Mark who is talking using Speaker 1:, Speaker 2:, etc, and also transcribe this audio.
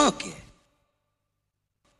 Speaker 1: funky.